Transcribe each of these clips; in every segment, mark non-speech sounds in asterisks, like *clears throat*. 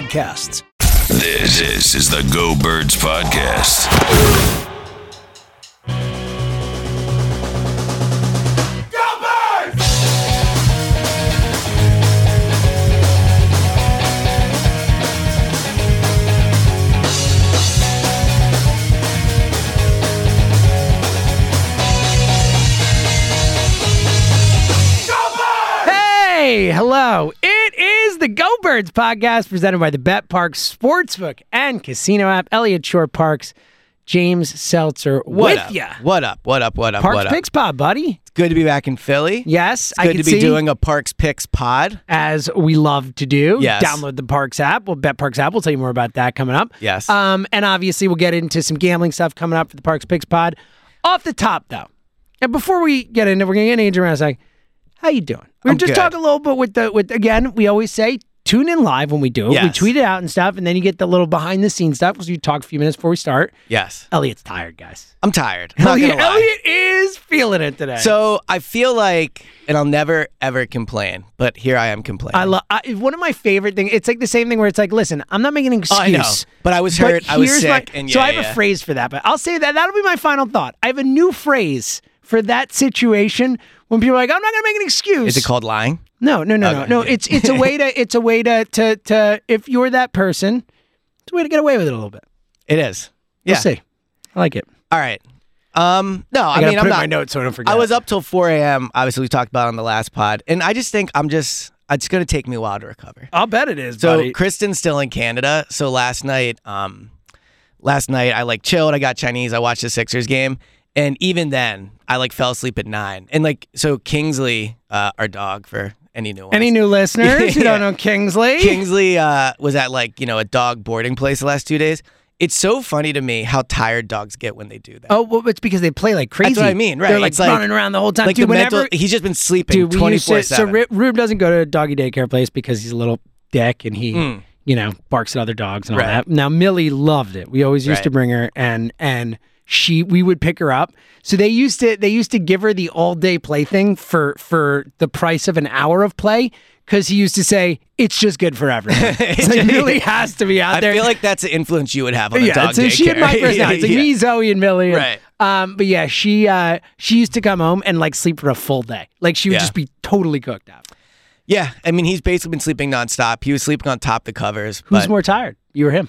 This, this is the Go Birds Podcast. Hey, hello. Is the Go Birds podcast presented by the BetParx Sportsbook and Casino app. Elliot Shorr-Parks, James Seltzer What with you. What up? What up? What up? Parks what up? Picks Pod, buddy. It's good to be back in Philly. Yes, It's I good to be doing a Parks Picks pod. as we love to do. Yes. Download the Parx app. Well, BetParx app. We'll tell you more about that coming up. Yes. Um, and obviously we'll get into some gambling stuff coming up for the Parks Picks Pod. Off the top, though, and before we get into, we're gonna get into around like, how you doing? We are I'm just good. talking a little bit with the with again. We always say tune in live when we do it. We tweet it out and stuff, and then you get the little behind the scenes stuff because you talk a few minutes before we start. Yes. Elliot's tired, guys. I'm tired. I'm Elliot. Elliot is feeling it today. So I feel like, and I'll never ever complain, but here I am complaining. I love one of my favorite things. It's like the same thing where it's like, listen, I'm not making an Oh, excuse. I know. But I was hurt. I was here's my- sick. and so I have yeah. a phrase for that, but I'll say that that'll be my final thought. I have a new phrase for that situation when people are like, I'm not going to make an excuse. Is it called lying? No, no, no, no, Okay. no. *laughs* It's it's a way to it's a way to to to if you're that person, it's a way to get away with it a little bit. It is. We'll Yeah. see. I like it. All right. Um. No, I, I, mean I'm not. my notes so I don't forget. I was up till 4 a.m. Obviously, we talked about on the last pod, and I just think I'm just. It's gonna take me a while to recover. I'll bet it is, So buddy. Kristen's still in Canada. So last night, um, last night I like chilled. I got Chinese. I watched the Sixers game, and even then, I like fell asleep at nine. And like, so Kingsley, uh, our dog, for any new ones. Any new listeners who *laughs* Yeah. don't know Kingsley? Kingsley uh, was at like you know a dog boarding place the last two days. It's so funny to me how tired dogs get when they do that. Oh, well, it's because they play like crazy. That's what I mean, right? They're like It's like- running around the whole time. like Dude, the whenever, mental, he's just been sleeping dude, twenty four to, so seven. Rube doesn't go to a doggy daycare place because he's a little dick and he, Mm. you know, barks at other dogs and all Right. that. Now Millie loved it. We always used Right. to bring her and and she we would pick her up. So they used to they used to give her the all day play thing for for the price of an hour of play. Because he used to say it's just good for everyone. *laughs* it's like Millie has to be out I there. I feel like that's the influence you would have on a yeah, dog it's, she and my personality. *laughs* It's like Yeah. me, Zoe, and Millie. and- Right. Um, but yeah, she uh, she used to come home and like sleep for a full day. Like she would Yeah. just be totally cooked up. Yeah, I mean he's basically been sleeping nonstop. He was sleeping on top of the covers. Who's more tired? You or him?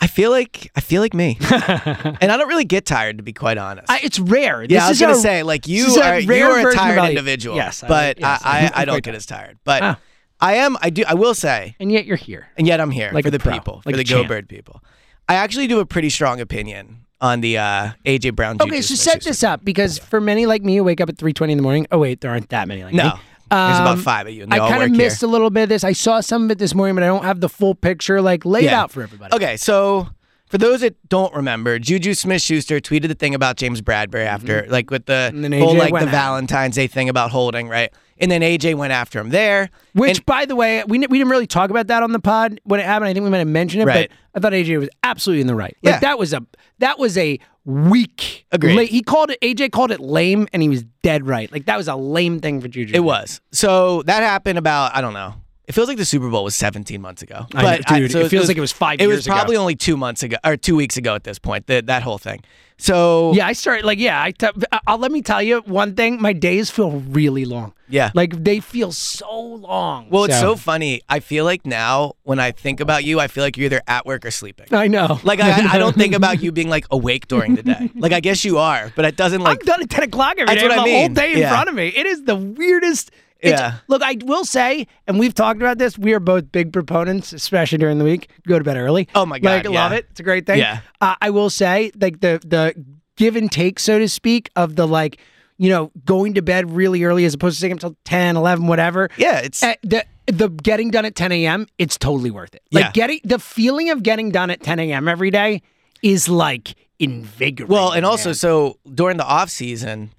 I feel like I feel like me, *laughs* and I don't really get tired to be quite honest. I, it's rare. yeah, This I was is gonna a- say like you this is a are you are a tired individual. Yes, but I, I'm- I, I I'm don't get as tired. But Ah. I am. I do. I will say, and yet you're here. and yet I'm here Like for the pro, people, like for the Go. Bird people. I actually do a pretty strong opinion on the uh, AJ Brown. Okay, so set this up because for many like me who wake up at three twenty in the morning. Oh wait, there aren't that many like No, me. There's about Um, five of you. I kind of missed here. a little bit of this. I saw some of it this morning, but I don't have the full picture. Like lay it out for everybody. Okay, so for those that don't remember, Juju Smith Schuster tweeted the thing about James Bradberry after, like with the Mm-hmm. Whole like the him. Valentine's Day thing about holding, right? And then AJ went after him there. Which, And- by the way, we, we didn't really talk about that on the pod when it happened. I think we might have mentioned it, Right. but I thought AJ was absolutely in the right. Like Yeah. that was a that was a weak. Agreed. la- he called it AJ called it lame, and he was dead right. Like that was a lame thing for Juju. It was. So that happened about I don't know. It feels like the Super Bowl was 17 months ago. I know, But dude, it feels like it was five It was ago. probably only two months ago or two weeks ago at this point. That that whole thing. So Yeah, I started like yeah. I t- I'll let me tell you one thing. My days feel really long. Yeah. like they feel so long. Well, it's so funny. I feel like now when I think about you, I feel like you're either at work or sleeping. I know. Like I, I don't think about *laughs* you being like awake during the day. Like I guess you are, but it doesn't like I'm done at ten o'clock every That's day. what I I the whole day in Yeah. front of me. It is the weirdest. It's- Yeah. Look, I will say, and we've talked about this. We are both big proponents, especially during the week. Go to bed early. Oh my God, Like, love it. It's a great thing. Yeah. Uh, I will say, like the the give and take, so to speak, of the like, you know, going to bed really early as opposed to staying up until 10, 11, whatever. Yeah, it's Uh, the the getting done at 10 a.m. It's totally worth it. Like Yeah. getting the feeling of getting done at 10 a.m. every day is like invigorating. Well, and also man. so during the off season,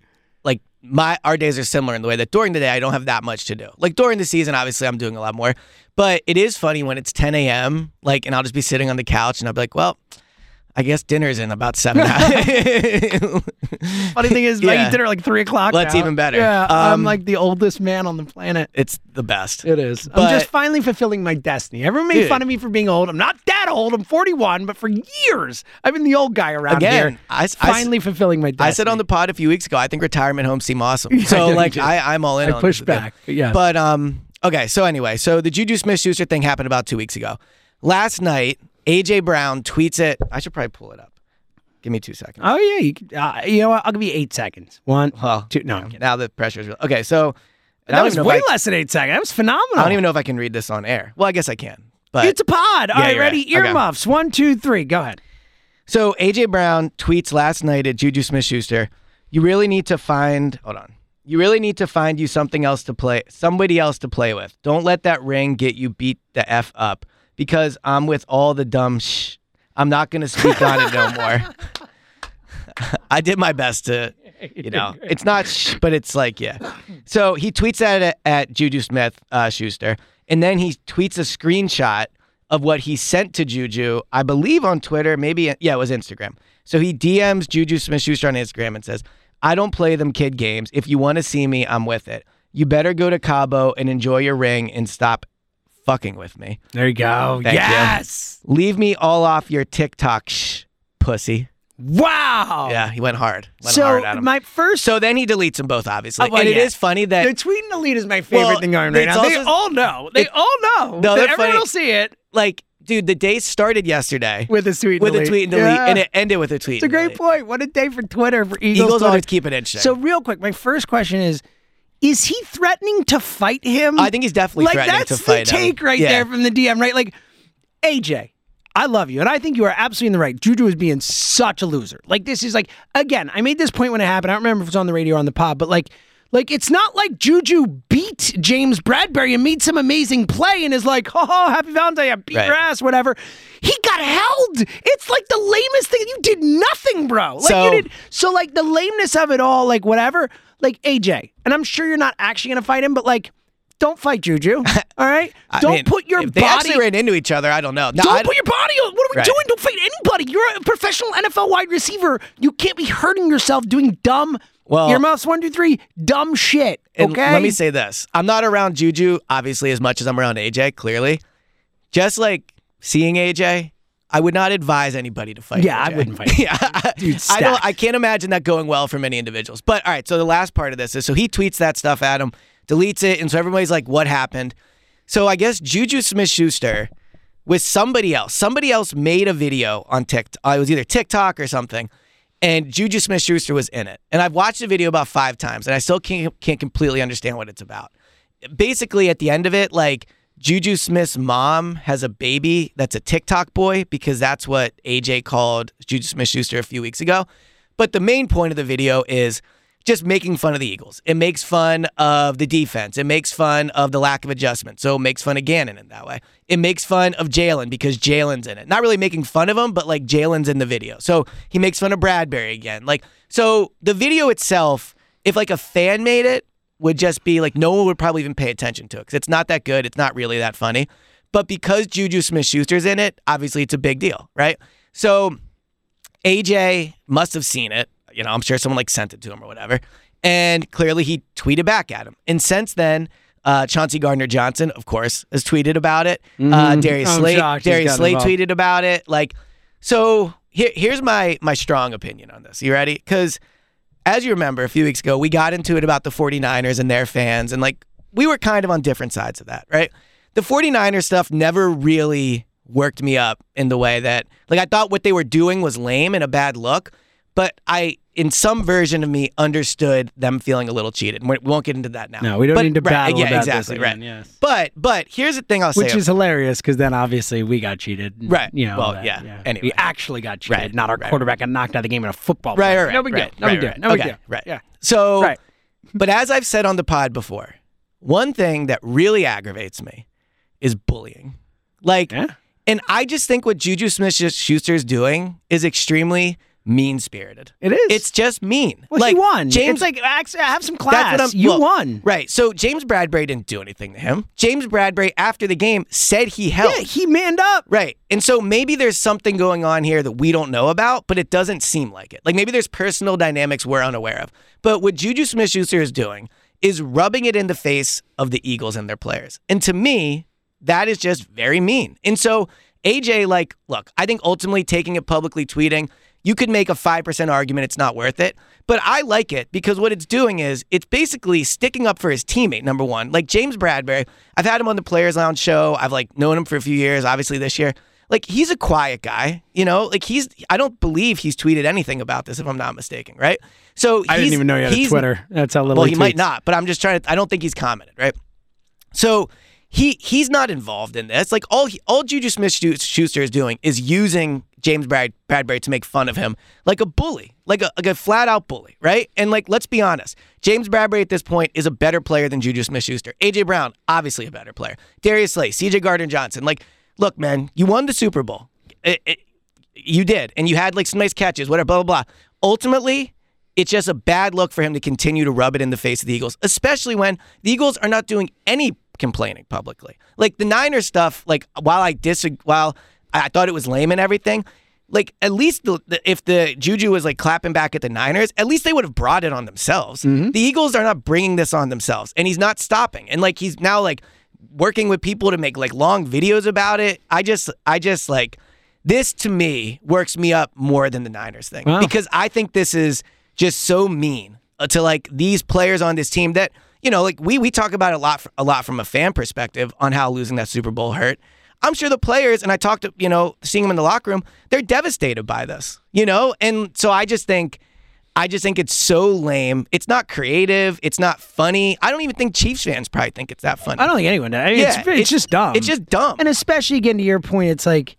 my our days are similar in the way that during the day I don't have that much to do. Like during the season, obviously I'm doing a lot more. But it is funny when it's 10 a.m. Like, and I'll just be sitting on the couch and I'll be like, well. I guess dinner's in about seven hours. *laughs* Funny thing is, I Yeah. eat dinner at like three o'clock. Well, that's now. even better. Yeah, I'm Um, like the oldest man on the planet. it's the best. It is. I'm But- just finally fulfilling my destiny. Everyone made Dude. fun of me for being old. I'm not that old. I'm 41, but for years I've been the old guy around Again, here. I s- I s- finally fulfilling my destiny. I said on the pod a few weeks ago, I think retirement homes seem awesome. *laughs* So you like did. I, I'm all in I on pushed this. back, but yes. But um okay, so anyway, so the Juju Smith Schuster thing happened about two weeks ago. Last night, AJ Brown tweets it. I should probably pull it up. Give me two seconds. Oh yeah, you, uh, you know what? I'll give you eight seconds. One, Well, two. No, I'm now the pressure is real. Okay, so that was way I, less than eight seconds. That was phenomenal. I don't even know if I can read this on air. Well, I guess I can. But It's a pod. All Yeah, right, you're ready? right. Okay. One, two, three. Go ahead. So AJ Brown tweets last night at Juju Smith Schuster, you really need to find hold on. You really need to find you something else to play somebody else to play with. Don't let that ring get you beat the F up because I'm with all the dumb sh I'm not gonna speak on it no more. *laughs* *laughs* I did my best to *laughs* you know, it's not sh, but it's like, yeah. So he tweets that at, at Juju Smith uh, Schuster, and then he tweets a screenshot of what he sent to Juju, I believe on Twitter, maybe, yeah, it was Instagram. So he DMs Juju Smith Schuster on Instagram and says, I don't play them kid games. If you want to see me, I'm with it. You better go to Cabo and enjoy your ring and stop fucking with me. There you go. Thank you. yes. Leave me all off your TikTok, shh, pussy. Wow. Yeah, he went hard. Went so hard at him. my first. so then he deletes them both, obviously. Oh, well, and it yeah. is funny that the tweet and delete is my favorite Well, thing going right now. they also- all know. They it- all know. No, Everyone funny. will see it like, dude, the day started yesterday with a tweet. and with a tweet and delete, Yeah. and it ended with a tweet. It's a great delete. point. What a day for Twitter for Eagles. Eagles Twitter. always keep it interesting. So real quick, my first question is: Is he threatening to fight him? I think he's definitely like threatening to fight him. That's the take right Yeah. there from the DM, right? Like AJ. I love you, and I think you are absolutely in the right. Juju is being such a loser. Like this is like again. I made this point when it happened. I don't remember if it was on the radio or on the pod, but like, like it's not like Juju beat James Bradberry and made some amazing play and is like, oh, happy Valentine, I beat your ass, whatever. He got held. It's like the lamest thing. You did nothing, bro. Like So- you did. So like the lameness of it all, like whatever. Like AJ, and I'm sure you're not actually gonna fight him, but like, don't fight Juju. *laughs* All right. I don't mean, put your if they body. actually ran into each other. I don't know. No, don't I- put your body on. What are we Right. doing? Don't fight anybody. You're a professional NFL wide receiver. You can't be hurting yourself doing dumb Well- your mouth's One, two, three. Dumb shit. Okay. let me say this: I'm not around Juju obviously as much as I'm around AJ. Clearly, just like seeing AJ, I would not advise anybody to fight. Yeah, I wouldn't fight *laughs* yeah, Dude, I don't. I can't imagine that going well for many individuals. But all right, so the last part of this is so he tweets that stuff at him, deletes it, and so everybody's like, "What happened?" So I guess Juju Smith-Schuster with somebody else. Somebody else made a video on TikTok. Uh, it was either TikTok or something. And Juju Smith Schuster was in it. And I've watched the video about five times and I still can't, can't completely understand what it's about. Basically, at the end of it, like Juju Smith's mom has a baby that's a TikTok boy because that's what AJ called Juju Smith Schuster a few weeks ago. But the main point of the video is just making fun of the Eagles. It makes fun of the defense. It makes fun of the lack of adjustment. So it makes fun of Gannon in that way. It makes fun of Jalen because Jalen's in it. Not really making fun of him, but like Jalen's in the video. So he makes fun of Bradberry again. Like, so the video itself, if like a fan made it, would just be like no one would probably even pay attention to it because it's not that good. It's not really that funny. But because Juju Smith Schuster's in it, obviously it's a big deal, right? So AJ must have seen it. You know, I'm sure someone like sent it to him or whatever. And clearly he tweeted back at him. And since then, uh, Chauncey Gardner Johnson, of course, has tweeted about it. Uh, Darius I'm Slay, Darius Slay tweeted about it. Like, so here, here's my my strong opinion on this. You ready? Because as you remember, a few weeks ago, we got into it about the 49ers and their fans, and like we were kind of on different sides of that, right? The 49ers stuff never really worked me up in the way that, like, I thought what they were doing was lame and a bad look, but I, in some version of me, understood them feeling a little cheated. We won't get into that now. No, we don't But- need to right, battle Yeah, about this exactly, again, right. yes. But, but here's the thing I'll say. Which is hilarious because then obviously we got cheated. Right. You know, Well, that- yeah. Anyway. We actually got cheated, Right, not our right, quarterback got knocked out of the game in a football Right, game. right, No big deal. No big deal. No big deal. right. Yeah. So, Right. but as I've said on the pod before, one thing that really aggravates me is bullying. Like, Yeah. and I just think what Juju Smith Schuster is doing is extremely mean spirited. It is. It's just mean. Well, like he won. James, it's like act- have some that's class. you won. Right. So James Bradberry didn't do anything to him. James Bradberry after the game said he helped. Yeah, he manned up. Right. And so maybe there's something going on here that we don't know about, but it doesn't seem like it. Like maybe there's personal dynamics we're unaware of. But what Juju Smith Schuster is doing is rubbing it in the face of the Eagles and their players. And to me, that is just very mean. And so AJ, like, look, I think ultimately taking it publicly tweeting, you could make a 5% argument it's not worth it. But I like it because what it's doing is it's basically sticking up for his teammate, number one. Like James Bradberry, I've had him on the Players Lounge show. I've like known him for a few years, obviously this year. Like he's a quiet guy, you know. Like he's, I don't believe he's tweeted anything about this, if I'm not mistaken, right? So I didn't even know he had a Twitter. That's how little well, he he might not, but I'm just trying to. I don't think he's commented, right? So he he's not involved in this. Like all he, all Juju Smith Schuster is doing is using James Brad, Bradberry to make fun of him, like a bully, like a like a flat out bully, right? And like let's be honest, James Bradberry at this point is a better player than Juju Smith Schuster. AJ Brown obviously a better player. Darius Slay, CJ Gardner Johnson, like look, man, you won the Super Bowl. It- it- you did, and you had like some nice catches, whatever, blah blah blah. Ultimately, it's just a bad look for him to continue to rub it in the face of the Eagles, especially when the Eagles are not doing any complaining publicly. Like the Niners stuff, like while I disagree, while I thought it was lame and everything, like at least the, the, if the Juju was like clapping back at the Niners, at least they would have brought it on themselves. The Eagles are not bringing this on themselves, and he's not stopping. And like he's now like working with people to make like long videos about it. I just, I just like this to me works me up more than the Niners thing Wow. because I think this is just so mean uh, to like these players on this team that you know like we we talk about a lot a lot from a fan perspective on how losing that Super Bowl hurt. I'm sure the players and I talked to you know seeing them in the locker room they're devastated by this you know and so I just think I just think it's so lame. It's not creative. It's not funny. I don't even think Chiefs fans probably think it's that funny. I don't think anyone does. I mean, Yeah, it's, it's, it's- just dumb. it's just dumb. And especially again to your point, it's like,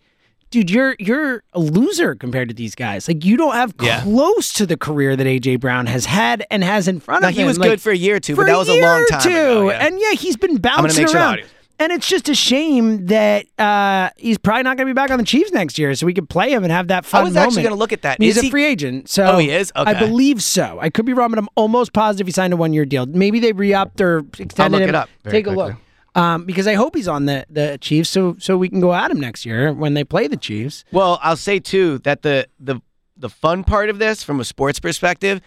dude, you're you're a loser compared to these guys. Like you don't have Yeah. close to the career that AJ Brown has had and has in front Now, of him. he was Like, good for a year or two, but that was a year long time two. ago, yeah. And yeah, he's been gonna bouncing make sure around. audio- And it's just a shame that uh, he's probably not going to be back on the Chiefs next year, so we could play him and have that fun I was actually going to look at that. He's Is a he- free agent, so Oh, he is? I believe so. I could be wrong, but I'm almost positive he signed a one year deal. Maybe they re-upped or extended look him. it up very Take a look, um, because I hope he's on the the Chiefs, so so we can go at him next year when they play the Chiefs. Well, I'll say too that the the the fun part of this, from a sports perspective,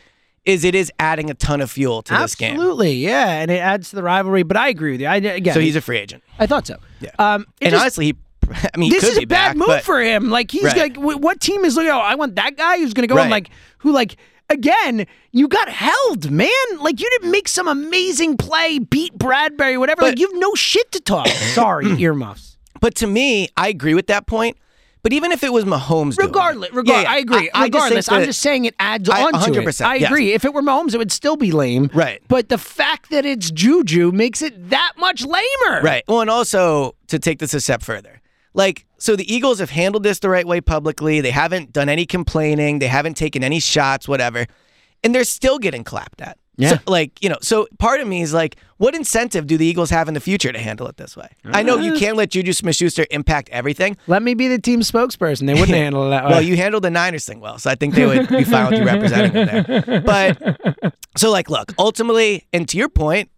is it is adding a ton of fuel to this game. Absolutely, yeah, and it adds to the rivalry. But I agree with you. I again, So he's a free agent. I thought so. Yeah. Um, and just- honestly, he. *laughs* I mean, this is a bad back, move but for him. Like he's Right. like, what team is looking? Oh, I want that guy who's going to go. Right. And like who like again? You got held, man. Like you didn't make some amazing play, beat Bradberry, whatever. like you have no shit to talk. *coughs* Sorry, *clears throat* earmuffs. But to me, I agree with that point. But even if it was Mahomes, doing it- Regardless, Yeah, yeah, I agree. I, I regardless, think I'm just saying it adds I- on to it. I yes. agree. If it were Mahomes, it would still be lame. Right. But the fact that it's Juju makes it that much lamer. Right. Well, and also to take this a step further, like, so the Eagles have handled this the right way publicly. They haven't done any complaining. They haven't taken any shots, whatever. and they're still getting clapped at. Yeah. So, like, you know, so part of me is like, what incentive do the Eagles have in the future to handle it this way? I know you uh, can't let Juju Smith Schuster impact everything. Let me be the team spokesperson. They wouldn't handle it that *laughs* way. Well, you handled the Niners thing well, so I think they would be fine with you representing them there. But *laughs* so, like, look, ultimately, and to your point,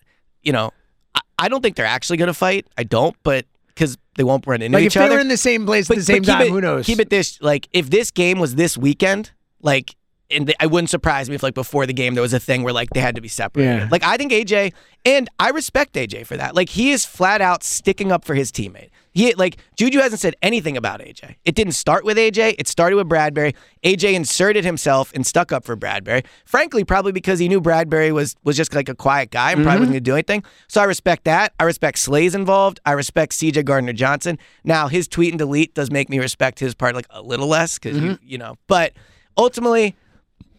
you know, I, I don't think they're actually going to fight. I don't, but because they won't run into like if each they other. were in the same place at the same time, it- who knows? Keep it this like if this game was this weekend, like. And th- I wouldn't surprise me if, like, before the game, there was a thing where, like, they had to be separated. Yeah. Like, I think AJ, and I respect AJ for that. Like, he is flat out sticking up for his teammate. He, like, Juju hasn't said anything about AJ. It didn't start with AJ, it started with Bradberry. AJ inserted himself and stuck up for Bradberry. Frankly, probably because he knew Bradberry was was just like a quiet guy and probably mm-hmm. wasn't going to do anything. So I respect that. I respect Slay's involved. I respect CJ Gardner Johnson. Now, his tweet and delete does make me respect his part like a little less because, you, mm-hmm. you know, but ultimately,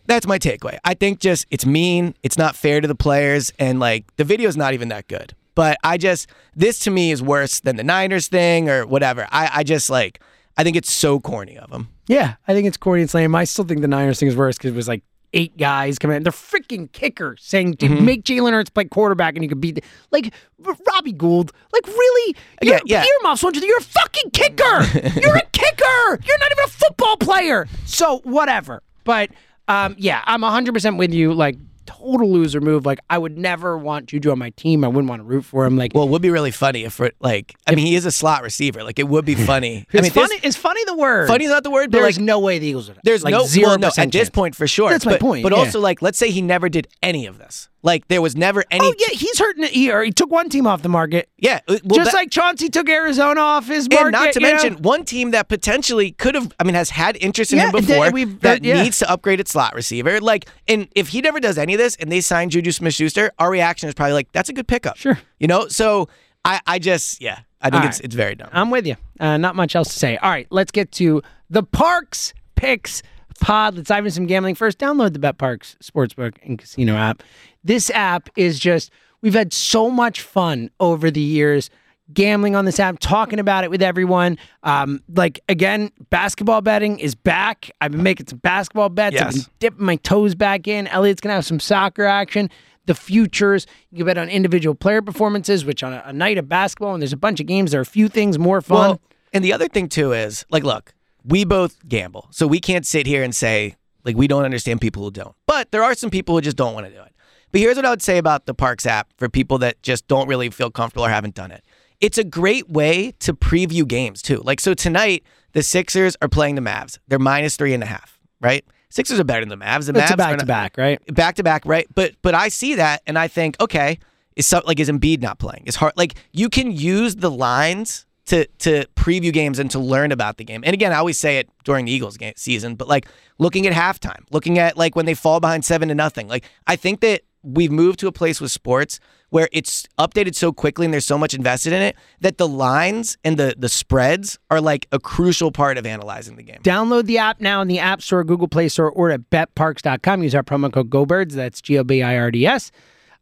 that's my takeaway. I think just it's mean, it's not fair to the players, and like the video's not even that good. But I just this to me is worse than the Niners thing or whatever. I, I just like I think it's so corny of them. yeah, I think it's corny and lame. I still think the Niners thing is worse because it was like eight guys coming in. They're freaking kicker saying to Mm-hmm. make Jalen Hurts play quarterback and you could beat the, like Robbie Gould. Like really, your Yeah, yeah. earmuffs went to the, you're a fucking kicker. *laughs* you're a kicker. You're not even a football player. So whatever. But um, yeah, I'm 100 percent with you. Like total loser move. Like I would never want Juju on my team. I wouldn't want to root for him. Like Well, it would be really funny if it, like I mean he is a slot receiver. Like it would be funny. *laughs* I it's mean, funny. This, Is funny the word? funny's not the word, but There's like no way the Eagles would. There's like no zero well, no, at this point for sure. That's my point, But yeah. also, like, let's say he never did any of this. Like, there was never any. Oh yeah, he's hurting. He, he took one team off the market, yeah. uh, well, just that- like Chauncey took Arizona off his market. and not to you know? mention one team that potentially could have, I mean, has had interest in Yeah, him before we've- that yeah. needs to upgrade its slot receiver. Like, and if he never does any of this and they sign Juju Smith Schuster, our reaction is probably like, that's a good pickup. Sure. You know, so I, I just, yeah, I think All it's right. it's very dumb. I'm with you. Uh, not much else to say. All right, let's get to the Parks picks pod. Let's dive into some gambling first. Download the BetParx Sportsbook and Casino app. This app is just we've had so much fun over the years gambling on this app, talking about it with everyone. Um, like again, basketball betting is back. I've been making some basketball bets. I've been Yes. dipping my toes back in. Elliot's gonna have some soccer action. The futures, you can bet on individual player performances, which on a, a night of basketball, and there's a bunch of games, there are a few things more fun. Well, and the other thing too is like, look, we both gamble, so we can't sit here and say like we don't understand people who don't. But there are some people who just don't want to do it. But here's what I would say about the Parx app for people that just don't really feel comfortable or haven't done it. It's a great way to preview games too. Like so tonight, the Sixers are playing the Mavs. They're minus three and a half, right? Sixers are better than the Mavs. The Mavs a back to back, right? back to back, right? But but I see that and I think, okay, is so, like is Embiid not playing? Is hard like you can use the lines to to preview games and to learn about the game. And again, I always say it during the Eagles game season, but like looking at halftime, looking at like when they fall behind seven to nothing. Like I think that we've moved to a place with sports where it's updated so quickly and there's so much invested in it that the lines and the the spreads are like a crucial part of analyzing the game. Download the app now in the App Store, Google Play Store, or at betparx.com. Use our promo code GoBirds. That's G O B I R D S.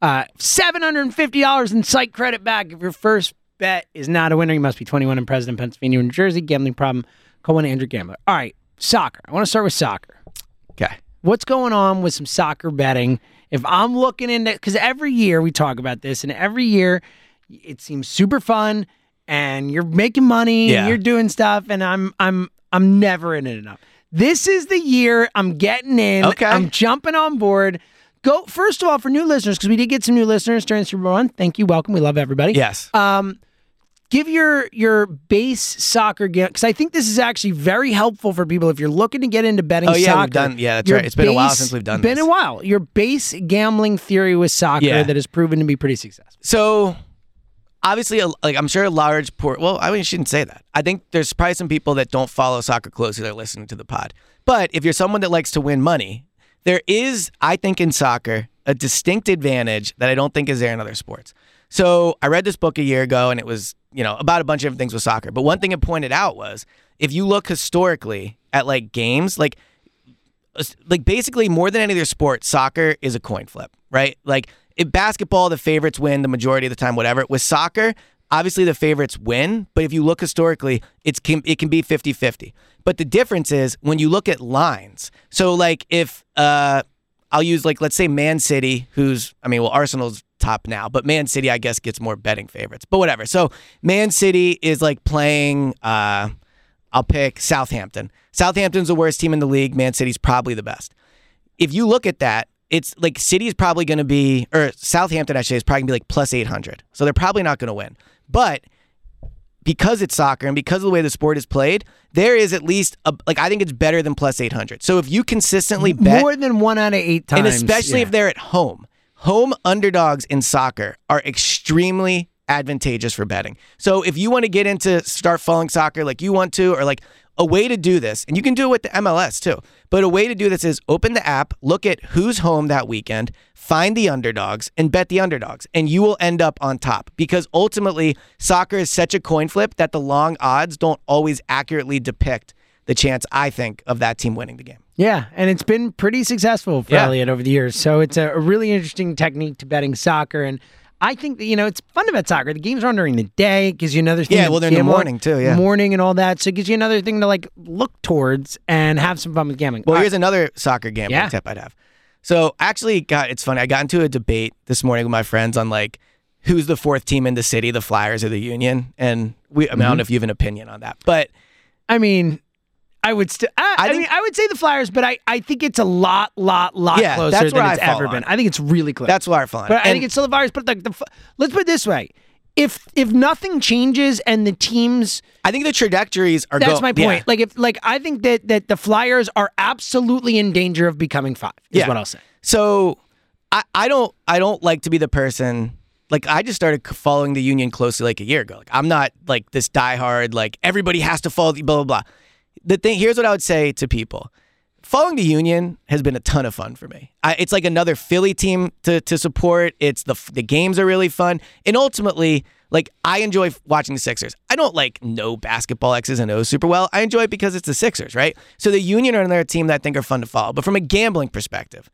Uh, $750 in site credit back if your first bet is not a winner. You must be 21 and present in Pennsylvania New Jersey. Gambling problem. Call 1 Andrew Gambler. All right, soccer. I want to start with soccer. Okay. What's going on with some soccer betting? If I'm looking into, because every year we talk about this, and every year it seems super fun, and you're making money, Yeah. and you're doing stuff, and I'm I'm I'm never in it enough. This is the year I'm getting in. Okay. I'm jumping on board. Go first of all for new listeners because we did get some new listeners during Super Bowl One. Thank you, welcome. We love everybody. Yes. Um, give your your base soccer game because I think this is actually very helpful for people if you're looking to get into betting Oh, yeah, soccer. we've done- yeah, that's right. It's been a while since we've done. It's Been this. a while. Your base gambling theory with soccer Yeah. that has proven to be pretty successful. So obviously, like I'm sure a large port. Well, I mean, I shouldn't say that. I think there's probably some people that don't follow soccer closely that are listening to the pod. But if you're someone that likes to win money, there is, I think, in soccer a distinct advantage that I don't think is there in other sports. So I read this book a year ago, and it was you know about a bunch of different things with soccer. But one thing it pointed out was if you look historically at like games, like like basically more than any other sport, soccer is a coin flip, right? Like in basketball, the favorites win the majority of the time, whatever. With soccer, obviously the favorites win, but if you look historically, it's can, it can be 50-50. But the difference is when you look at lines. So like if uh I'll use like let's say Man City, who's I mean, well, Arsenal's top now, but Man City I guess gets more betting favorites. But whatever. So Man City is like playing. uh I'll pick Southampton. Southampton's the worst team in the league. Man City's probably the best. If you look at that, it's like City is probably going to be, or Southampton actually is probably going to be like plus 800. So they're probably not going to win. But because it's soccer and because of the way the sport is played, there is at least a, like I think it's better than plus 800. So if you consistently bet More than one out of eight times. and especially yeah. if they're at home. Home underdogs in soccer are extremely advantageous for betting. So if you want to get into start following soccer like you want to, or like a way to do this, and you can do it with the MLS too, but a way to do this is open the app, look at who's home that weekend, find the underdogs, and bet the underdogs, and you will end up on top because ultimately soccer is such a coin flip that the long odds don't always accurately depict the chance, I think, of that team winning the game. Yeah, and it's been pretty successful for Yeah. Elliot over the years. So it's a, a really interesting technique to betting soccer. And I think that, you know, it's fun to bet soccer. The games are on during the day. It gives you another thing. Yeah, well, they're in the morning, too, yeah. Morning and all that. So it gives you another thing to like look towards and have some fun with gambling. Well, All here's another soccer gambling Yeah. tip I'd have. So actually, got it's funny. I got into a debate this morning with my friends on like who's the fourth team in the city, the Flyers or the Union, and we. I, mean, Mm-hmm. don't know if you have an opinion on that, but I mean, I would still. I, I, think- mean, I would say the Flyers, but I, I think it's a lot, lot, lot Yeah, closer that's than it's I ever on been. I think it's really close. that's why I find. But I think it's still the Flyers. But like the, f- let's put it this way: if if nothing changes and the teams, I think the trajectories are. that's go- my yeah. point. Like if like I think that that the Flyers are absolutely in danger of becoming five. Is Yeah. what I'll say. So I, I don't I don't like to be the person like I just started following the union closely like a year ago. Like I'm not like this diehard like everybody has to follow the blah blah blah. The thing here's what I would say to people. Following the union has been a ton of fun for me. I, it's like another Philly team to to support. It's the the games are really fun, and ultimately, like I enjoy watching the Sixers. I don't like know basketball X's and O's super well. I enjoy it because it's the Sixers, right? So the Union are another team that I think are fun to follow. But from a gambling perspective,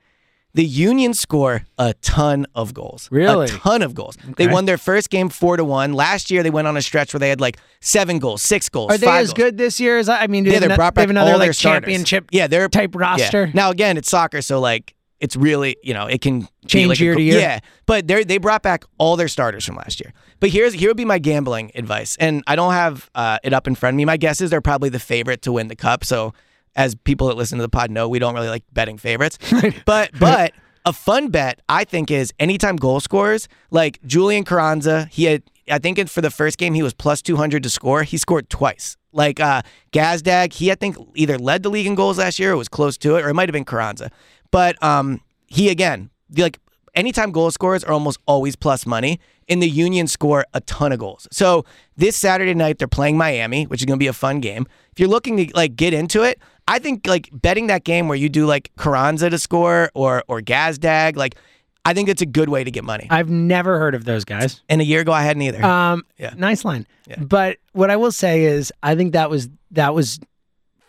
the Union score a ton of goals. Really? A ton of goals. They won their first game four to one. Last year they went on a stretch where they had like seven goals, six goals. Are they as goals. good this year as I I mean? do Yeah, they they brought they back have another all like their starters. championship Yeah, they're type yeah. roster. Now again, it's soccer, so like it's really you know it can Change like a year to year. Yeah, but they they brought back all their starters from last year. But here's here would be my gambling advice, and I don't have uh, it up in front of me. My guess is they're probably the favorite to win the cup. So as people that listen to the pod know, we don't really like betting favorites. *laughs* but but a fun bet I think is anytime goal scorers like Julian Carranza. He had I think for the first game he was plus two hundred to score. He scored twice. Like uh, Gazdag, he I think either led the league in goals last year or was close to it, or it might have been Carranza. But um, he again, like anytime goal scorers are almost always plus money. In the Union score a ton of goals. So this Saturday night they're playing Miami, which is going to be a fun game. If you're looking to like get into it, I think like betting that game where you do like Carranza to score or or Gazdag, like I think it's a good way to get money. I've never heard of those guys. and a year ago I hadn't either. Um, Yeah. nice line. Yeah. But what I will say is, I think that was that was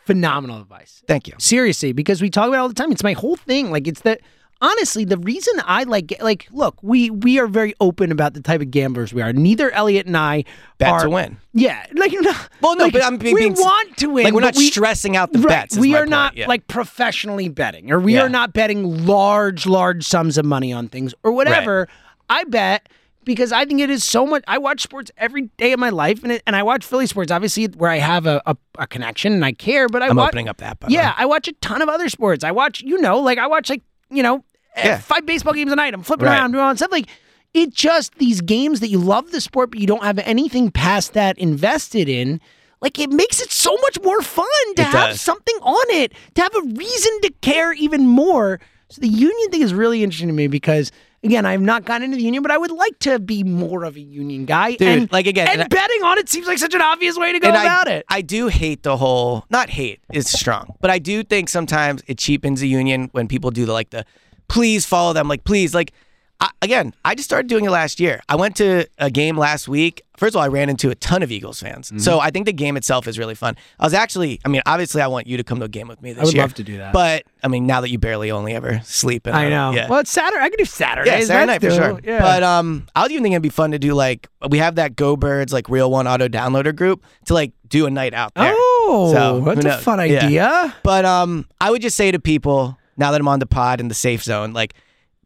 phenomenal advice. Thank you. Seriously, because we talk about it all the time. It's my whole thing. Like it's that honestly, the reason I like like look, we we are very open about the type of gamblers we are. Neither Elliot and I Bet are to win. Yeah, *laughs* like no, Well, no, like, but I'm being- we being- want to win. like, we're not we- stressing out the right, bets, we are not yeah. like professionally betting, or we Yeah. are not betting large, large sums of money on things, or whatever. I bet because I think it is so much. I watch sports every day of my life, and it, and I watch Philly sports, obviously, where I have a, a, a connection and I care. But I I'm watch, opening up that. Yeah. I watch a ton of other sports. I watch, you know, like I watch like you know, Yeah. Eh, five baseball games a night. I'm flipping Right. around doing all that stuff. Like it just these games that you love the sport, but you don't have anything past that invested in. Like it makes it so much more fun to It have does. something on it, to have a reason to care even more. So the union thing is really interesting to me because again, I've not gotten into the union, but I would like to be more of a union guy. Dude, and, like, again, and, and I- betting on it seems like such an obvious way to go about I, it. I do hate the whole not hate is strong, but I do think sometimes it cheapens the union when people do the like the please follow them like please like I, again I just started doing it last year. I went to a game last week. First of all, I ran into a ton of Eagles fans, Mm-hmm. so I think the game itself is really fun. I was actually, I mean, obviously, I want you to come to a game with me this year. I would year. love to do that. but I mean, now that you barely only ever sleep, in I know. Yeah. Well, it's Saturday. I could do Saturday. Yeah, Saturday night for do sure. Yeah. But um, I was even thinking it'd be fun to do like we have that Go Birds like Real One Auto Downloader group to like do a night out there. Oh, So, that's a fun Yeah. idea. But um, I would just say to people now that I'm on the pod in the safe zone, like,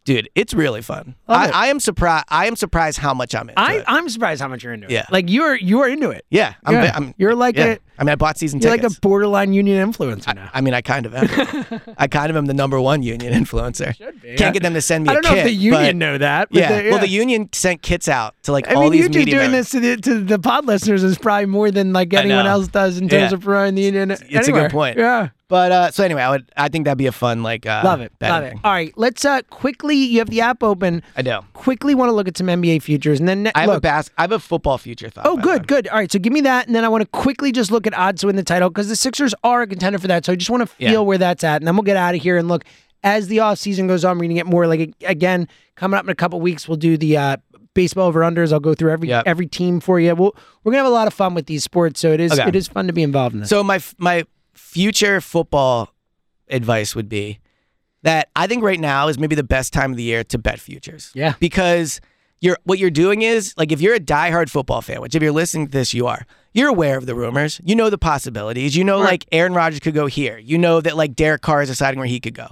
dude, it's really fun. I. I am surprised. I am surprised how much I'm into I, it. I'm surprised how much you're into it. Yeah. Like you're you're into it. yeah, I'm, Yeah. I'm- You're like yeah. a- I mean, I bought season You're tickets. like a borderline union influencer now. I mean, I kind of am. *laughs* I kind of am the number one union influencer. Should be, Can't get them to send me I a don't know if the union know that. But Yeah. the- Well, the union sent kits out to like I all mean, these media doing members. this to the, to the pod listeners is probably more than like anyone else does in terms Yeah. of promoting the union. It's a good point. Yeah. But uh, so anyway, I would. I think that'd be a fun like. Uh, Love it. Love it. All right. Let's uh quickly, you have the app open. I do. Quickly want to look at some NBA futures. And then, ne- I have a look. bas- I have a football future thought. Oh, way. good, good. All right, so give me that, and then I want to quickly just look at odds to win the title because the Sixers are a contender for that. So I just want to feel Yeah. where that's at, and then we'll get out of here and look as the off season goes on. We're gonna get more like again coming up in a couple weeks. We'll do the uh, baseball over unders. I'll go through every Yep. every team for you. We'll, we're gonna have a lot of fun with these sports, so it is Okay. it is fun to be involved in this. So my my future football advice would be that I think right now is maybe the best time of the year to bet futures. Yeah. Because you're what you're doing is like if you're a diehard football fan, which if you're listening to this, you are. You're aware of the rumors. You know the possibilities. You know like Aaron Rodgers could go here. You know that like Derek Carr is deciding where he could go.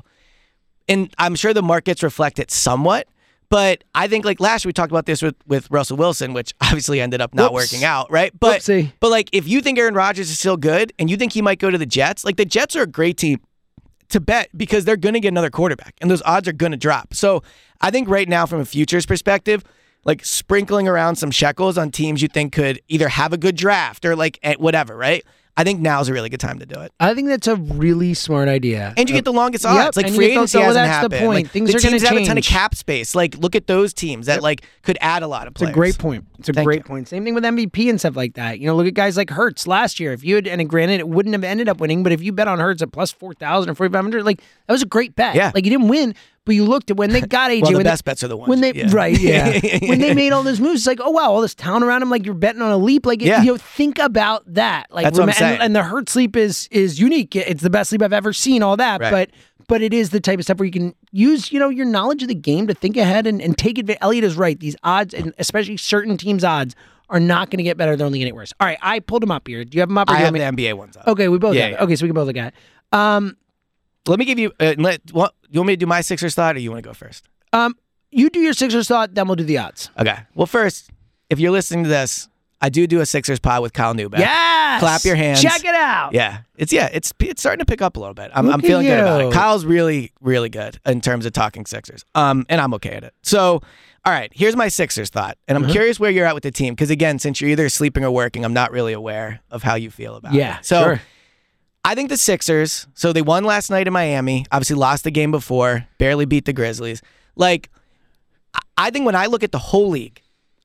And I'm sure the markets reflect it somewhat. But I think like last year we talked about this with, with Russell Wilson, which *laughs* obviously ended up not Whoops. working out, right? But Whoopsie. but like if you think Aaron Rodgers is still good and you think he might go to the Jets, like the Jets are a great team to bet because they're going to get another quarterback and those odds are going to drop. So I think right now, from a futures perspective, like sprinkling around some shekels on teams you think could either have a good draft or like eh, whatever, right? I think now's a really good time to do it. I think that's a really smart idea. And you get the longest Yep, odds. Like and you free agency hasn't that's the point. Like, Things the are gonna teams have a ton of cap space. Like look at those teams that like could add a lot of players. It's a great point. It's a Thank great you. point. Same thing with MVP and stuff like that. You know, look at guys like Hurts last year. If you had, and granted, it wouldn't have ended up winning, but if you bet on Hurts at plus 4,000 or 4,500, like that was a great bet. Yeah. Like you didn't win, but you looked at when they *laughs* got AJ. Well, the when best they, bets are the ones. When they, yeah. right, yeah. *laughs* when they made all those moves, it's like, oh, wow, all this talent around him, like you're betting on a leap. Like, Yeah. you know, think about that. Like, That's what I'm saying. And, and the Hurts leap is is unique. It's the best sleep I've ever seen, all that. Right. But but it is the type of stuff where you can use, you know, your knowledge of the game to think ahead and, and take advantage. Elliot is right. These odds, and especially certain teams' odds, are not going to get better. They're only going to get worse. All right, I pulled them up here. Do you have them up? Or I have the NBA ones up. Okay, we both Yeah, have yeah. Okay, so we can both look at it. Um, Let me give you. Uh, let, what, you want me to do my Sixers thought, or you want to go first? um, you do your Sixers thought, then we'll do the odds. Okay. Well, first, if you're listening to this, I do do a Sixers pod with Kyle Neubeck. Yes. Clap your hands. Check it out. Yeah, it's yeah, it's it's starting to pick up a little bit. I'm, Look I'm feeling good about it. Kyle's really really good in terms of talking Sixers. Um, and I'm okay at it. So, all right, here's my Sixers thought, and I'm Uh-huh. curious where you're at with the team because again, since you're either sleeping or working, I'm not really aware of how you feel about Yeah. it. So. sure. I think the Sixers, so they won last night in Miami, obviously lost the game before, barely beat the Grizzlies. Like, I- think when I look at the whole league,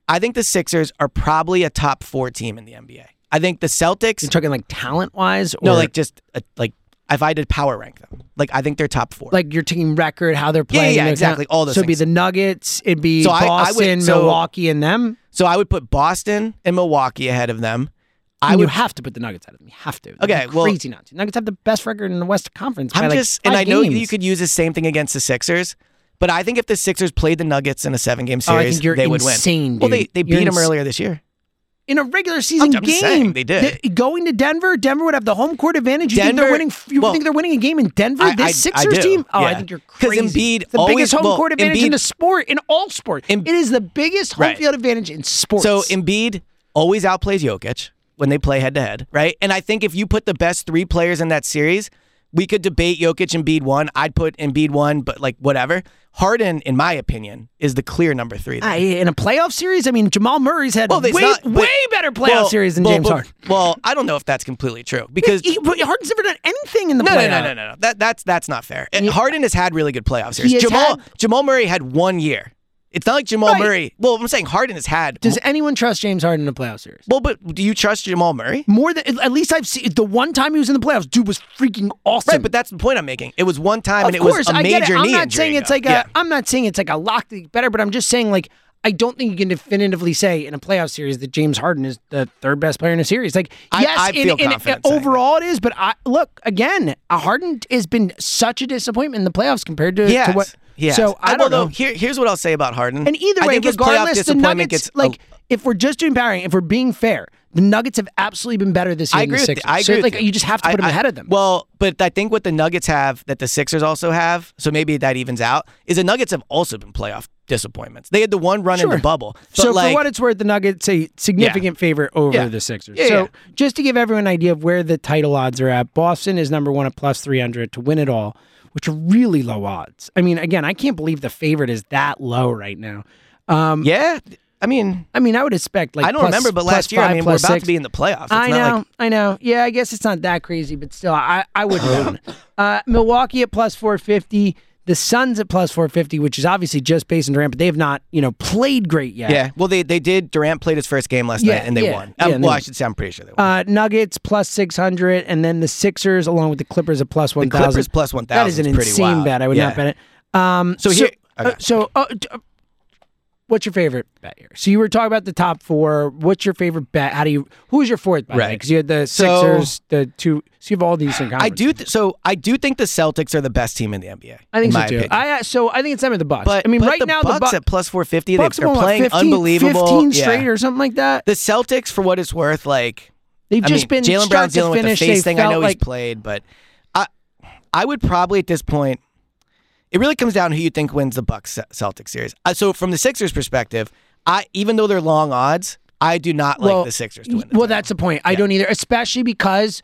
I think the Sixers are probably a top four team in the NBA. I think the Celtics, You're talking like talent wise, or no, like just uh like if I did power rank them, like I think they're top four. like you're taking record how they're playing. yeah, into exactly, all those So it'd be the Nuggets. It'd be So I- I would- Boston, so- Milwaukee, and them. so I would put Boston and Milwaukee ahead of them. I I would have to put the Nuggets out of them. You have to. They're Okay, well- crazy not to. Nuggets have the best record in the West Conference. I'm like just, and I know you could use the same thing against the Sixers, but I think if the Sixers played the Nuggets in a seven game Oh, series, you're they would win. insane, Well, they they You're beat them earlier this year. in a regular season I'm game. saying, they did. Going to Denver, Denver would have the home court advantage. You think they're winning? You well, think they're winning a game in Denver? I- this I- I Sixers do, team? Oh, I think you're crazy. Embiid It's the always- biggest home well, court advantage in the sport in all sport. Em- it is the biggest home Right. field advantage in sports. So Embiid always outplays Jokic when they play head to head, right? And I think if you put the best three players in that series, we could debate Jokic and Embiid one. I'd put Embiid one, but like whatever. Harden, in my opinion, is the clear number three. I- in a playoff series, I mean, Jamal Murray's had Well, way, not- but- way better playoff Well, series than well, James Harden. Well, I don't know if that's completely true because He- Harden's never done anything in the no, no, playoffs. no, no, no, no. That that's that's not fair. Yeah. Harden has had really good playoff series. Jamal had- Jamal Murray had one year. It's not like Jamal Right. Murray. Well, I'm saying Harden has had. Does anyone trust James Harden in a playoff series? well, but do you trust Jamal Murray? More than at least I've seen the one time he was in the playoffs, dude was freaking awesome. Right, but that's the point I'm making. It was one time, of and it course, was a I major get it. I'm not saying it's though. like a. Yeah. am not saying it's like a lock to get better, but I'm just saying like I don't think you can definitively say in a playoff series that James Harden is the third best player in a series. Like I- yes, I feel in- confident saying overall it is, but I look again. Harden has been such a disappointment in the playoffs compared to, Yes. to what. Yes. So I well, don't know. Here, here's what I'll say about Harden. And either I way, think his playoff regardless, the Nuggets gets like if we're just doing powering, if we're being fair, the Nuggets have absolutely been better this year I than agree the with Sixers. I agree so like you. just have to I- put them I- ahead of them. Well, but I think what the Nuggets have that the Sixers also have, so maybe that evens out, is the Nuggets have also been playoff disappointments. They had the one run in the bubble. So like, for what it's worth, the Nuggets a significant favorite over Yeah. the Sixers. Yeah, so yeah. just to give everyone an idea of where the title odds are at, Boston is number one at plus three hundred to win it all, which are really low odds. I mean, again, I can't believe the favorite is that low right now. Um, yeah, I mean, I mean, I would expect like I don't plus- remember, but last year, I mean, we're about six. to be in the playoffs. It's I not know, like- I know. Yeah, I guess it's not that crazy, but still, I I would *laughs* uh, Milwaukee at plus four fifty. The Suns at plus four fifty, which is obviously just based on Durant, but they have not, you know, played great yet. yeah. Well, they they did. Durant played his first game last Yeah, night and they yeah, won. Um, well, I should say I'm pretty sure they won. Uh, Nuggets plus six hundred, and then the Sixers along with the Clippers at plus one the thousand. Clippers plus 1,000. That is an is insane wild. bet. I would not bet it. Um, So here- uh, okay. so uh, d- uh, what's your favorite bet here? So you were talking about the top four. What's your favorite bet? How do you? Who is your fourth bet? Right. Because you had the So- Sixers, the two. So you have all these. in I do. Th- so I do think the Celtics are the best team in the NBA. I think in so my too. opinion. I uh, so I think it's them or the Bucks. But I mean, but right the now Bucks the Bucks at plus four fifty. Bucks They're have won, what, playing 15, unbelievable. 15 Yeah. straight or something like that. The Celtics, for what it's worth, like They've I just mean, been Jalen start Brown's to dealing with the face thing. I know like, he's played, but I, I would probably at this point. It really comes down to who you think wins the Bucks Celtics series. Uh, so from the Sixers' perspective, I even though they're long odds, I do not like the Sixers to win. the Well, title. that's the point. I don't either, especially because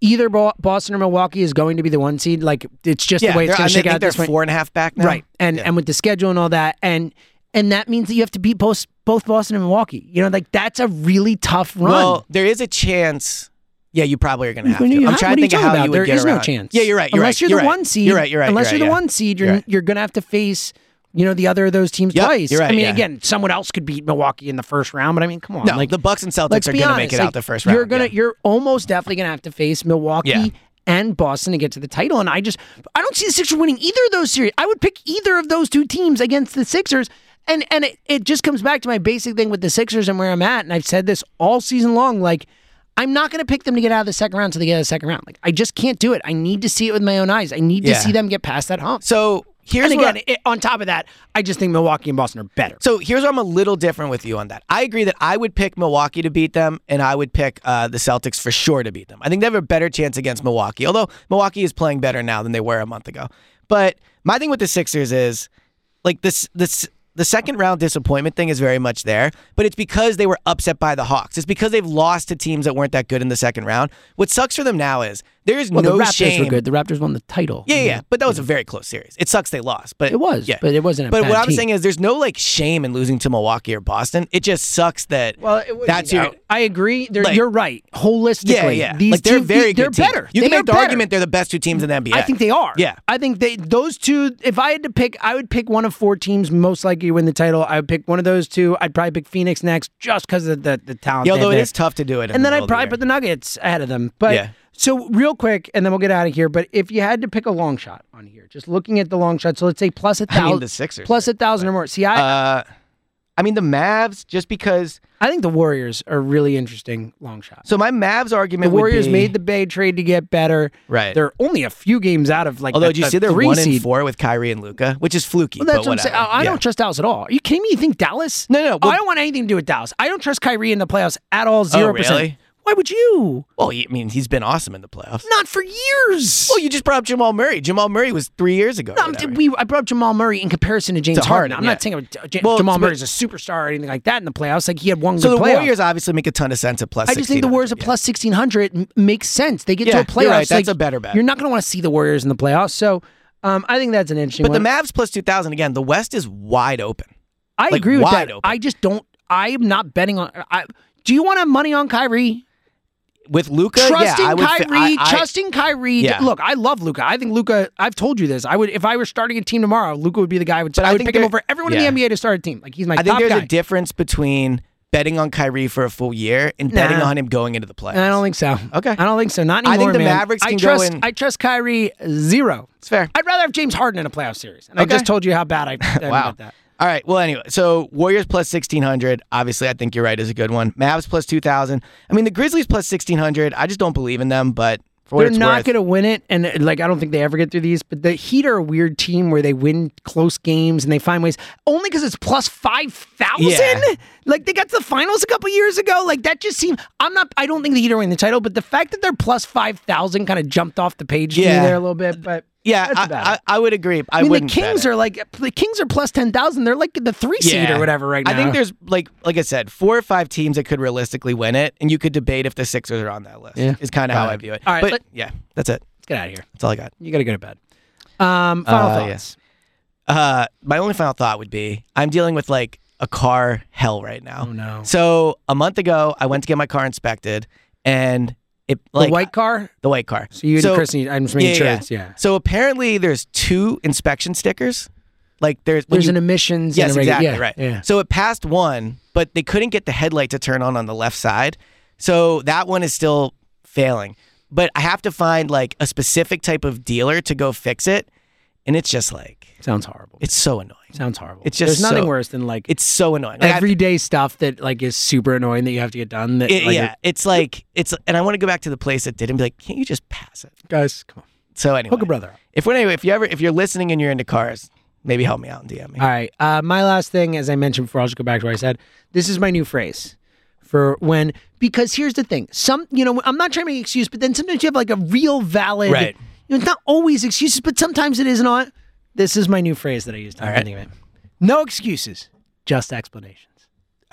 either Boston or Milwaukee is going to be the one seed. Like it's just yeah. the way it's going to shake think out. they're four and a half back now. right? And Yeah. and with the schedule and all that, and and that means that you have to beat both both Boston and Milwaukee. You know, like that's a really tough run. Well, there is a chance. Yeah, you probably are going to have to. I'm trying to think of how about? you would There get is no around. chance. Yeah, you're right. You're unless right. you're you're the right. one seed. You're right. You're right. Unless you're, you're the one seed, You're you're going to have to face. You know the other of those teams Yep, twice. you're right, I mean, yeah. again, someone else could beat Milwaukee in the first round, but I mean, come on, No, like the Bucks and Celtics are going to make it like, out the first round. You're gonna, yeah. you're almost definitely gonna have to face Milwaukee Yeah. and Boston to get to the title. And I just, I don't see the Sixers winning either of those series. I would pick either of those two teams against the Sixers. And and it, it just comes back to my basic thing with the Sixers and where I'm at. And I've said this all season long. Like, I'm not going to pick them to get out of the second round until they get out of the second round. Like, I just can't do it. I need to see it with my own eyes. I need Yeah. to see them get past that hump. So here's and again, it, on top of that, I just think Milwaukee and Boston are better. So here's where I'm a little different with you on that. I agree that I would pick Milwaukee to beat them, and I would pick uh, the Celtics for sure to beat them. I think they have a better chance against Milwaukee, although Milwaukee is playing better now than they were a month ago. But my thing with the Sixers is like this this the second round disappointment thing is very much there, but it's because they were upset by the Hawks. It's because they've lost to teams that weren't that good in the second round. What sucks for them now is there is Well, no the Raptors shame. were good. The Raptors won the title. Yeah, yeah, yeah, but that was a very close series. It sucks they lost, but It was, Yeah. but it wasn't a But bad what I'm team. saying is, there's no like shame in losing to Milwaukee or Boston. It just sucks that Well, that's your. I agree. They're, Like- you're right. Holistically, Yeah, yeah. These like they're teams, very they're good. team. better. You They can make the better. argument they're the best two teams in the NBA. I think they are. Yeah. I think they those two. If I had to pick, I would pick one of four teams most likely to win the title. I would pick one of those two. I'd probably pick Phoenix next, just because of the the talent. Yeah, they although have it there. is tough to do it. and then I'd middle of the probably put the Nuggets ahead of them. But Yeah. So real quick, and then we'll get out of here. But if you had to pick a long shot on here, just looking at the long shot, so let's say plus a I mean, thousand, the Sixers. plus a thousand or more. See, I Uh, I mean the Mavs, just because. I think the Warriors are really interesting long shot. So my Mavs The argument. would Warriors be- made the Bay trade to get better. Right. They're only a few games out of like. Although, the, did you see they're one seed. and four with Kyrie and Luka, which is fluky. Well, that's but what I'm saying. I, I Yeah. don't trust Dallas at all. Are you kidding me? You think Dallas? No, no, Oh, well- I don't want anything to do with Dallas. I don't trust Kyrie in the playoffs at all. Zero percent. Oh, really? Why would you? Well, I mean, he's been awesome in the playoffs. Not for years. Well, you just brought up Jamal Murray. Jamal Murray was three years ago. No, I'm- we, I brought up Jamal Murray in comparison to James To Harden. Harden, I'm yeah. not saying uh, J- Well, Jamal but- Murray's a superstar or anything like that in the playoffs. Like he had one So good the playoff. Warriors obviously make a ton of sense at plus. I just think the Warriors at yeah. plus 1600 m- makes sense. They get Yeah, to a playoffs. right. That's like, a better bet. You're not going to want to see the Warriors in the playoffs. So um, I think that's an interesting But one. the Mavs plus two thousand again. The West is wide open. I like, agree with wide that. open. I just don't. I'm not betting on. I, do you want to have money on Kyrie? With Luka, trusting yeah, I Kyrie, I, I, trusting Kyrie. Yeah. Look, I love Luka. I think Luka. I've told you this. I would if I were starting a team tomorrow. Luka would be the guy. I would. But I I would pick him there- over everyone yeah. in the NBA to start a team. Like he's my I think there's guy. a difference between betting on Kyrie for a full year and betting on him going into the playoffs. I don't think so. Okay. I don't think so. Not I think the man. Mavericks I can go trust, in- I trust Kyrie zero. It's fair. I'd rather have James Harden in a playoff series. And I just told you how bad I am *laughs* Wow. about that. All right. Well, anyway, so Warriors plus sixteen hundred. Obviously, I think you're right. Is a good one. Mavs plus two thousand. I mean, the Grizzlies plus sixteen hundred. I just don't believe in them, but They're not going to win it, and like I don't think they ever get through these. But the Heat are a weird team where they win close games and they find ways. Only because it's plus five thousand. Yeah. Like they got to the finals a couple years ago. Like that just seemed. I'm not. I don't think the Heat are winning the title, but the fact that they're plus five thousand kind of jumped off the page to me Yeah. there a little bit. But Yeah, I, I. I would agree. I, I mean, the Kings are like the Kings are plus ten thousand. They're like the three seed or whatever right now. I think there's like like I said, four or five teams that could realistically win it, and you could debate if the Sixers are on that list. Yeah. is kind of how. I view it. All right, but let- yeah, that's it. Let's get out of here. That's all I got. You got to go to bed. Um, final Uh, thoughts. Uh, my only final thought would be I'm dealing with like a car hell right now. Oh no. So a month ago, I went to get my car inspected, and it like the white car. the white car. So you and Chris need. I'm just making sure. It's, yeah. So apparently, there's two inspection stickers. Like there's There's you- an emissions. Yes, and a regu- exactly yeah, right. Yeah. So it passed one, but they couldn't get the headlight to turn on on the left side. So that one is still failing. But I have to find like a specific type of dealer to go fix it, and it's just like Sounds horrible. it's so annoying. Sounds horrible. It's just there's nothing so- worse than like It's so annoying. Like, I to- everyday stuff that like is super annoying that you have to get done. That it- like, yeah, it's like it's, and I want to go back to the place that did and be like, can't you just pass it? guys, come on, So anyway, hook a brother. up. if anyway, if you ever if you're listening and you're into cars, maybe help me out and DM me. All right. Uh, my last thing, as I mentioned before, I'll just go back to what I said. This is my new phrase for when because here's the thing. Some you know I'm not trying to make an excuse, but then sometimes you have like a real valid. Right. You know, it's not always excuses, but sometimes it is not. This is my new phrase that I use. to All right. think of it. No excuses, just explanations.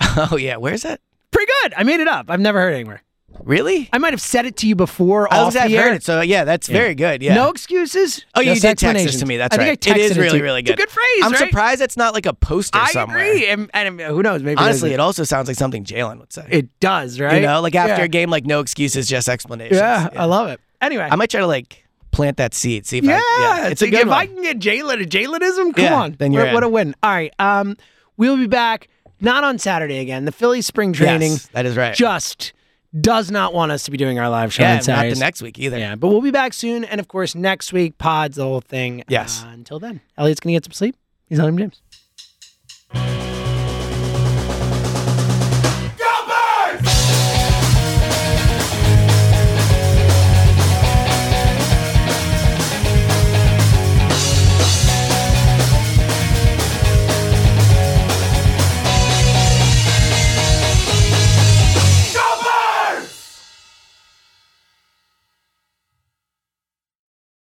*laughs* oh yeah, where's that? Pretty good. I made it up. I've never heard it anywhere. Really? I might have said it to you before. I off was I've the air. heard it. So yeah, that's very good. Yeah. No excuses. Oh, you did text this explanations. to me. That's I think right. I It is texted really, you. really good. It's a good. phrase. I'm right? surprised it's not like a poster somewhere. I somewhere. agree. And, and who knows? Maybe Honestly, it, it also sounds like something Jalen would say. it does, right? You know, like after yeah. a game, like no excuses, just explanations. Yeah, I love it. Anyway, I might try to like plant that seed. See if yeah, I, yeah, it's a good if one. I can get Jalen a Jalenism, come Yeah, on, then you're what, what a win. All right, um, we'll be back not on Saturday again. The Philly spring training Yes, that is right. just does not want us to be doing our live show yeah, on not the next week either. Yeah, but we'll be back soon, and of course next week pods the whole thing. Yes. Uh, until then, Elliot's gonna get some sleep. He's on him, James.